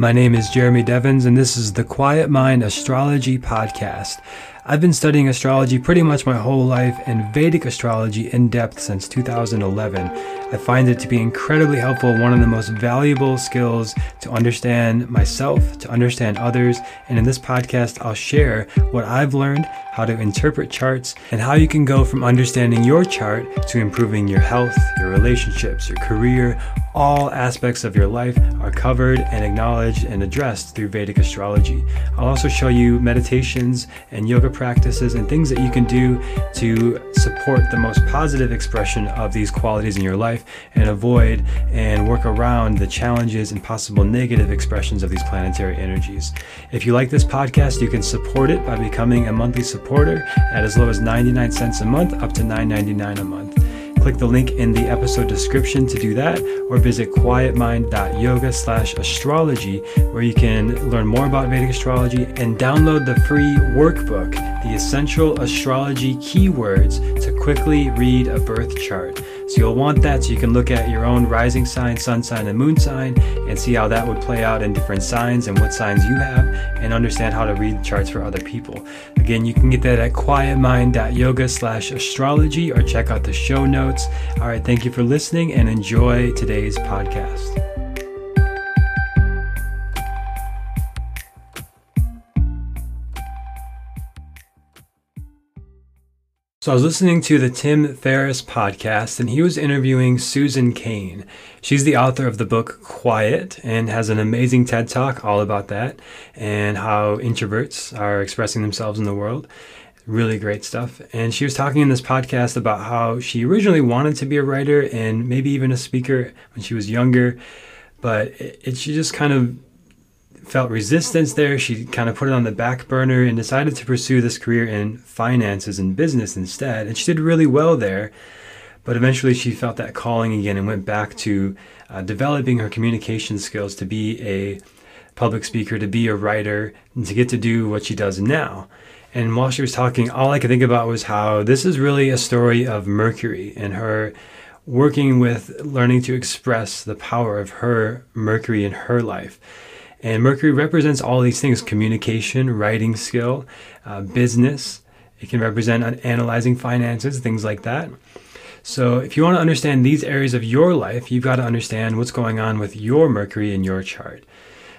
My name is Jeremy Devins, and this is the Quiet Mind Astrology Podcast. I've been studying astrology pretty much my whole life and Vedic astrology in depth since 2011. I find it to be incredibly helpful, one of the most valuable skills to understand myself, to understand others. And in this podcast, I'll share what I've learned, how to interpret charts, and how you can go from understanding your chart to improving your health, your relationships, your career. All aspects of your life are covered and acknowledged and addressed through Vedic astrology. I'll also show you meditations and yoga practices and things that you can do to support the most positive expression of these qualities in your life and avoid and work around the challenges and possible negative expressions of these planetary energies. If you like this podcast, you can support it by becoming a monthly supporter at as low as 99 cents a month up to $9.99 a month. Click the link in the episode description to do that, or visit quietmind.yoga slash astrology, where you can learn more about Vedic astrology and download the free workbook, The Essential Astrology Keywords to Quickly Read a Birth Chart. So you'll want that so you can look at your own rising sign, sun sign, and moon sign and see how that would play out in different signs and what signs you have and understand how to read charts for other people. Again, you can get that at quietmind.yoga slash astrology or check out the show notes. All right, thank you for listening and enjoy today's podcast. I was listening to the Tim Ferriss podcast, and he was interviewing Susan Cain. She's the author of the book Quiet and has an amazing TED talk all about that and how introverts are expressing themselves in the world. Really great stuff. And she was talking in this podcast about how she originally wanted to be a writer and maybe even a speaker when she was younger, but it, it she just kind of felt resistance there. She kind of put it on the back burner and decided to pursue this career in finances and business instead. And she did really well there. But eventually she felt that calling again and went back to uh, developing her communication skills to be a public speaker, to be a writer, and to get to do what she does now. And while she was talking, all I could think about was how this is really a story of Mercury and her working with learning to express the power of her Mercury in her life. And Mercury represents all these things communication, writing skill, uh, business. It can represent analyzing finances, things like that. So, if you want to understand these areas of your life, you've got to understand what's going on with your Mercury in your chart.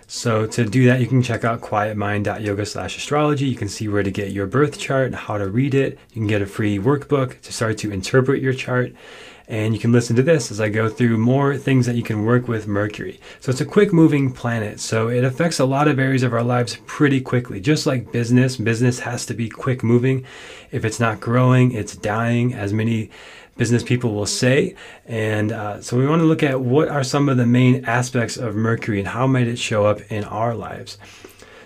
So, to do that, you can check out quietmind.yoga slash astrology. You can see where to get your birth chart and how to read it. You can get a free workbook to start to interpret your chart. And you can listen to this as I go through more things that you can work with Mercury. So it's a quick moving planet. So it affects a lot of areas of our lives pretty quickly. Just like business, business has to be quick moving. If it's not growing, it's dying, as many business people will say. And uh, so we want to look at what are some of the main aspects of Mercury and how might it show up in our lives.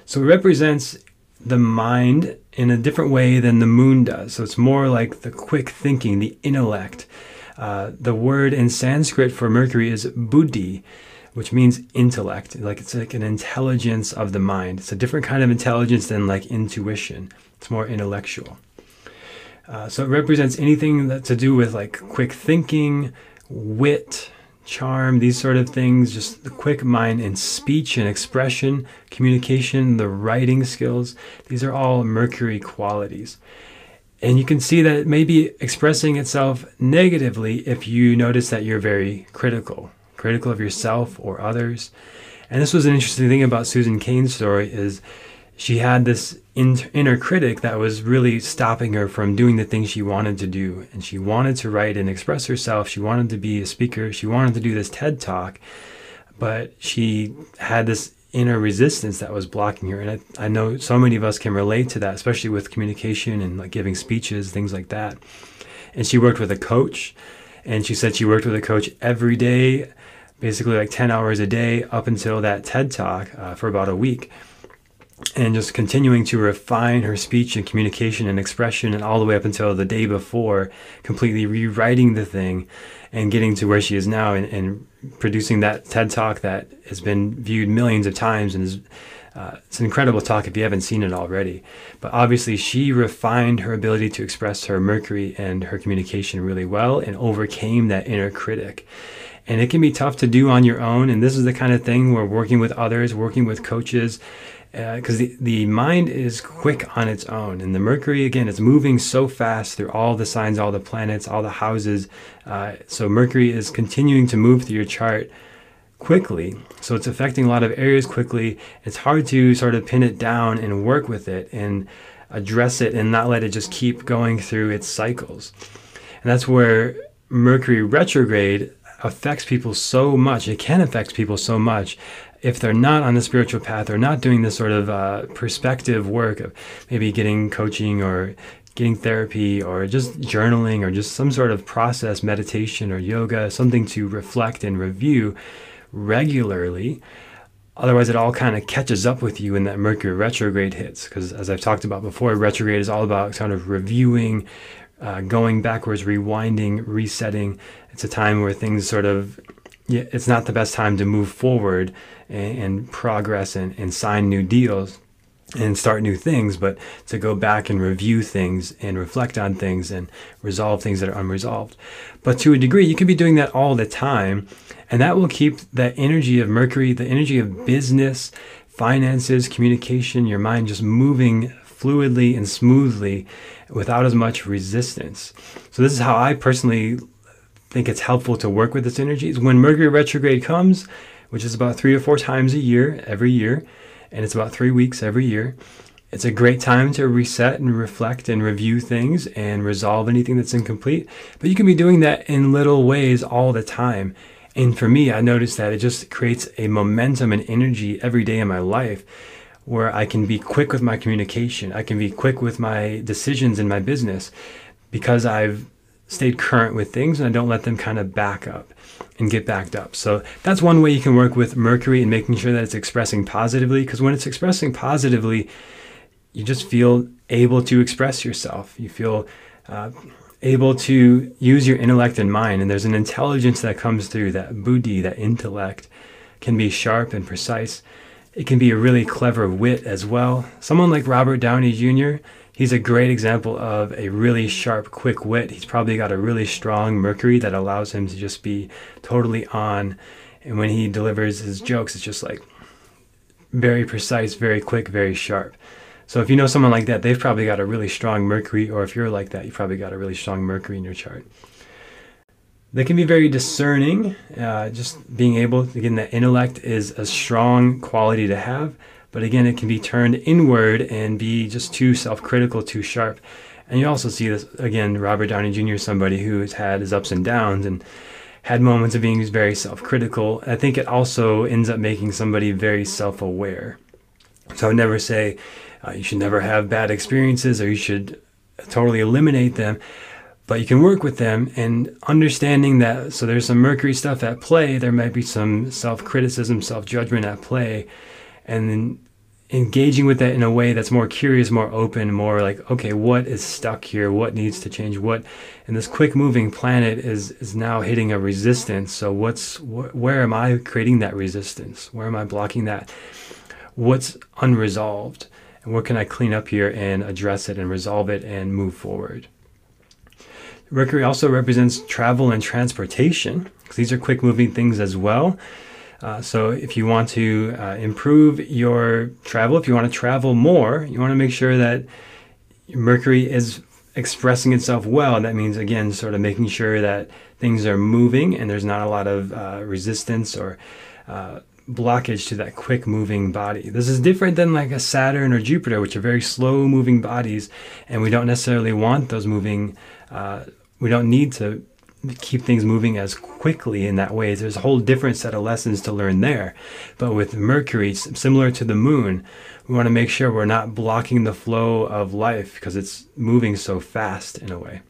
So it represents the mind in a different way than the moon does. So it's more like the quick thinking, the intellect. Uh, the word in Sanskrit for Mercury is buddhi, which means intellect. Like it's like an intelligence of the mind. It's a different kind of intelligence than like intuition. It's more intellectual. Uh, so it represents anything that to do with like quick thinking, wit, charm, these sort of things, just the quick mind in speech and expression, communication, the writing skills. These are all Mercury qualities. And you can see that it may be expressing itself negatively if you notice that you're very critical, critical of yourself or others. And this was an interesting thing about Susan Cain's story is she had this inner critic that was really stopping her from doing the things she wanted to do. And she wanted to write and express herself. She wanted to be a speaker. She wanted to do this TED talk. But she had this inner resistance that was blocking her. And I, I know so many of us can relate to that, especially with communication and like giving speeches, things like that. And she worked with a coach, and she said she worked with a coach every day, basically like 10 hours a day up until that TED talk uh, for about a week. And just continuing to refine her speech and communication and expression, and all the way up until the day before, completely rewriting the thing and getting to where she is now and, and producing that TED talk that has been viewed millions of times and is uh, it's an incredible talk if you haven't seen it already. But obviously, she refined her ability to express her Mercury and her communication really well and overcame that inner critic. And it can be tough to do on your own. And this is the kind of thing where working with others, working with coaches, because uh, the, the mind is quick on its own. And the Mercury, again, it's moving so fast through all the signs, all the planets, all the houses. Uh, so Mercury is continuing to move through your chart quickly. So it's affecting a lot of areas quickly. It's hard to sort of pin it down and work with it and address it and not let it just keep going through its cycles. And that's where Mercury retrograde affects people so much. It can affect people so much if they're not on the spiritual path or not doing this sort of uh, perspective work of maybe getting coaching or getting therapy or just journaling or just some sort of process, meditation or yoga, something to reflect and review regularly. Otherwise, it all kind of catches up with you when that Mercury retrograde hits. Because as I've talked about before, retrograde is all about kind of reviewing, uh, going backwards, rewinding, resetting. It's a time where things sort of, it's not the best time to move forward and, and progress and, and sign new deals and start new things, but to go back and review things and reflect on things and resolve things that are unresolved. But to a degree, you can be doing that all the time, and that will keep that energy of Mercury, the energy of business, finances, communication, your mind just moving fluidly and smoothly without as much resistance. So, this is how I personally think it's helpful to work with this energy is when Mercury retrograde comes, which is about three or four times a year, every year and it's about three weeks every year. It's a great time to reset and reflect and review things and resolve anything that's incomplete. But you can be doing that in little ways all the time. And for me, I noticed that it just creates a momentum and energy every day in my life where I can be quick with my communication. I can be quick with my decisions in my business because I've stayed current with things and I don't let them kind of back up and get backed up. So that's one way you can work with Mercury and making sure that it's expressing positively. Because when it's expressing positively, you just feel able to express yourself. You feel uh, able to use your intellect and mind. And there's an intelligence that comes through that buddhi, that intellect can be sharp and precise. It can be a really clever wit as well. Someone like Robert Downey Jr., he's a great example of a really sharp, quick wit. He's probably got a really strong Mercury that allows him to just be totally on. And when he delivers his jokes, it's just like very precise, very quick, very sharp. So if you know someone like that, they've probably got a really strong Mercury, or if you're like that, you've probably got a really strong Mercury in your chart. They can be very discerning. Uh, just being able, to again, that intellect is a strong quality to have but again, it can be turned inward and be just too self critical, too sharp. And you also see this again, Robert Downey Jr., somebody who has had his ups and downs and had moments of being very self critical. I think it also ends up making somebody very self aware. So I would never say uh, you should never have bad experiences or you should totally eliminate them but you can work with them and understanding that so there's some mercury stuff at play there might be some self-criticism self-judgment at play and then engaging with that in a way that's more curious, more open, more like, okay, what is stuck here? What needs to change? What, and this quick moving planet is, is now hitting a resistance. So what's, wh- where am I creating that resistance? Where am I blocking that? What's unresolved? And what can I clean up here and address it and resolve it and move forward? Mercury also represents travel and transportation. These are quick moving things as well. Uh, so if you want to uh, improve your travel, if you want to travel more, you want to make sure that Mercury is expressing itself well. That means, again, sort of making sure that things are moving and there's not a lot of uh, resistance or uh, blockage to that quick moving body. This is different than like a Saturn or Jupiter, which are very slow moving bodies, and we don't necessarily want those moving. Uh, we don't need to keep things moving as quickly in that way. There's a whole different set of lessons to learn there. But with Mercury, similar to the moon, we want to make sure we're not blocking the flow of life because it's moving so fast in a way.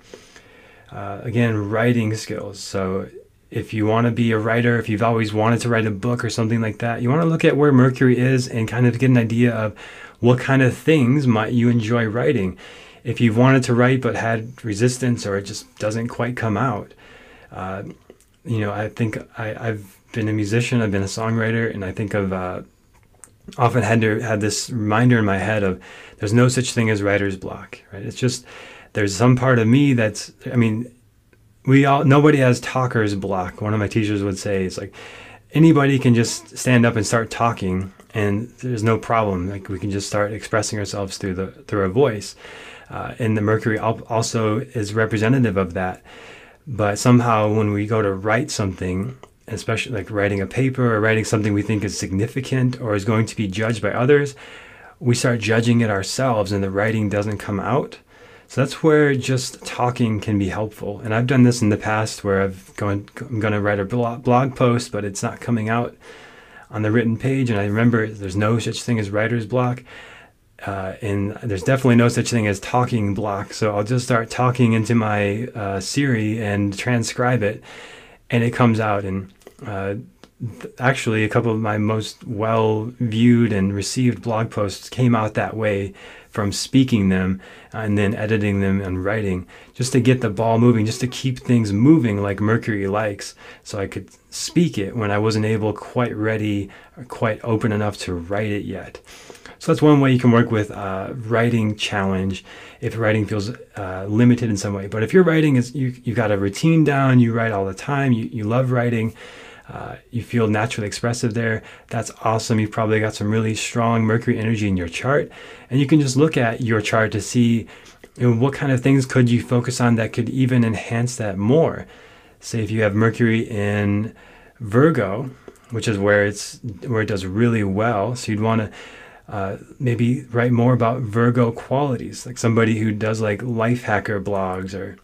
Uh, again, writing skills. So if you want to be a writer, if you've always wanted to write a book or something like that, you want to look at where Mercury is and kind of get an idea of what kind of things might you enjoy writing. If you've wanted to write but had resistance or it just doesn't quite come out, uh, you know, I think I, have been a musician, I've been a songwriter, and I think I've uh, often had to had this reminder in my head of there's no such thing as writer's block, right? It's just there's some part of me that's, I mean, we all nobody has talker's block. One of my teachers would say it's like anybody can just stand up and start talking and there's no problem. Like we can just start expressing ourselves through the through our voice. Uh, and the mercury also is representative of that. But somehow when we go to write something especially like writing a paper or writing something we think is significant or is going to be judged by others we start judging it ourselves and the writing doesn't come out so that's where just talking can be helpful. And I've done this in the past where I've going I'm going to write a blog post, but it's not coming out on the written page. And I remember there's no such thing as writer's block. Uh, and there's definitely no such thing as talking block. So I'll just start talking into my uh, Siri and transcribe it, and it comes out. And uh, th- actually, a couple of my most well viewed and received blog posts came out that way from speaking them and then editing them and writing just to get the ball moving, just to keep things moving like Mercury likes. So I could speak it when I wasn't able, quite ready, quite open enough to write it yet. So that's one way you can work with a writing challenge if writing feels uh, limited in some way. But if your writing is you you got a routine down, you write all the time, you, you love writing, uh, you feel naturally expressive there. That's awesome. You've probably got some really strong Mercury energy in your chart. And you can just look at your chart to see you know, what kind of things could you focus on that could even enhance that more. Say if you have Mercury in Virgo, which is where it's where it does really well. So you'd want to uh, maybe write more about Virgo qualities, like somebody who does like life hacker blogs or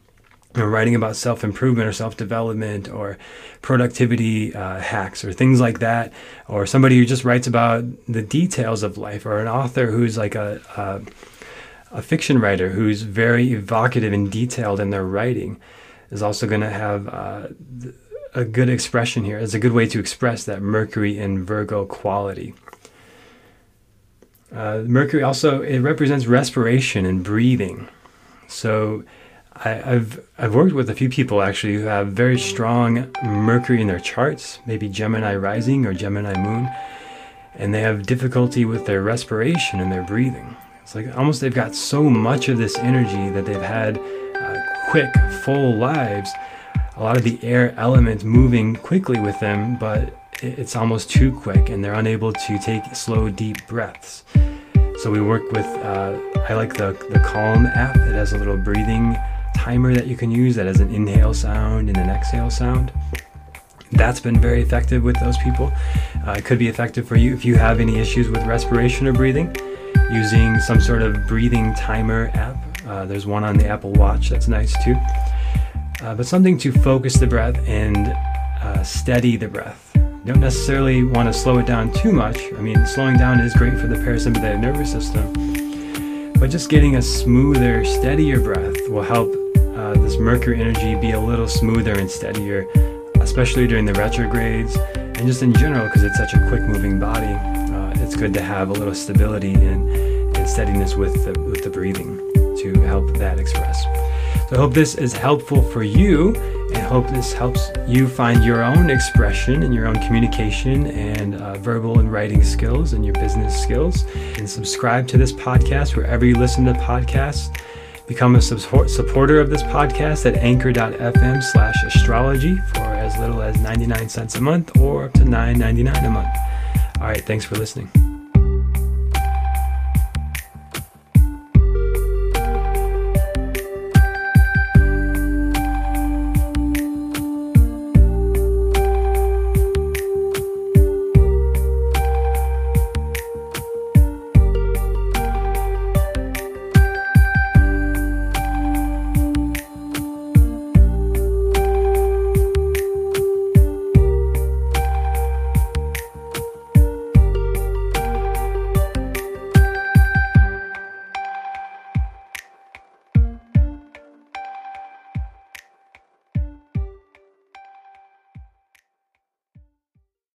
know, writing about self improvement or self development or productivity uh, hacks or things like that, or somebody who just writes about the details of life, or an author who's like a, a, a fiction writer who's very evocative and detailed in their writing, is also going to have uh, a good expression here. It's a good way to express that Mercury in Virgo quality. Uh, Mercury also it represents respiration and breathing, so I, have I've worked with a few people actually who have very strong Mercury in their charts, maybe Gemini rising or Gemini moon, and they have difficulty with their respiration and their breathing. It's like almost they've got so much of this energy that they've had uh, quick, full lives. A lot of the air element moving quickly with them, but it's almost too quick, and they're unable to take slow, deep breaths. So we work with. Uh, I like the the Calm app. It has a little breathing timer that you can use that has an inhale sound and an exhale sound. That's been very effective with those people. Uh, it could be effective for you if you have any issues with respiration or breathing, using some sort of breathing timer app. Uh, there's one on the Apple Watch that's nice too. Uh, but something to focus the breath and uh, steady the breath. Don't necessarily want to slow it down too much. I mean, slowing down is great for the parasympathetic nervous system, but just getting a smoother, steadier breath will help uh, this Mercury energy be a little smoother and steadier, especially during the retrogrades and just in general because it's such a quick moving body. Uh, it's good to have a little stability and, and steadiness with the, with the breathing to help that express. So I hope this is helpful for you and hope this helps you find your own expression and your own communication and uh, verbal and writing skills and your business skills. And subscribe to this podcast wherever you listen to podcasts. Become a support, supporter of this podcast at anchor.fm slash astrology for as little as 99 cents a month or up to $9.99 a month. All right, thanks for listening.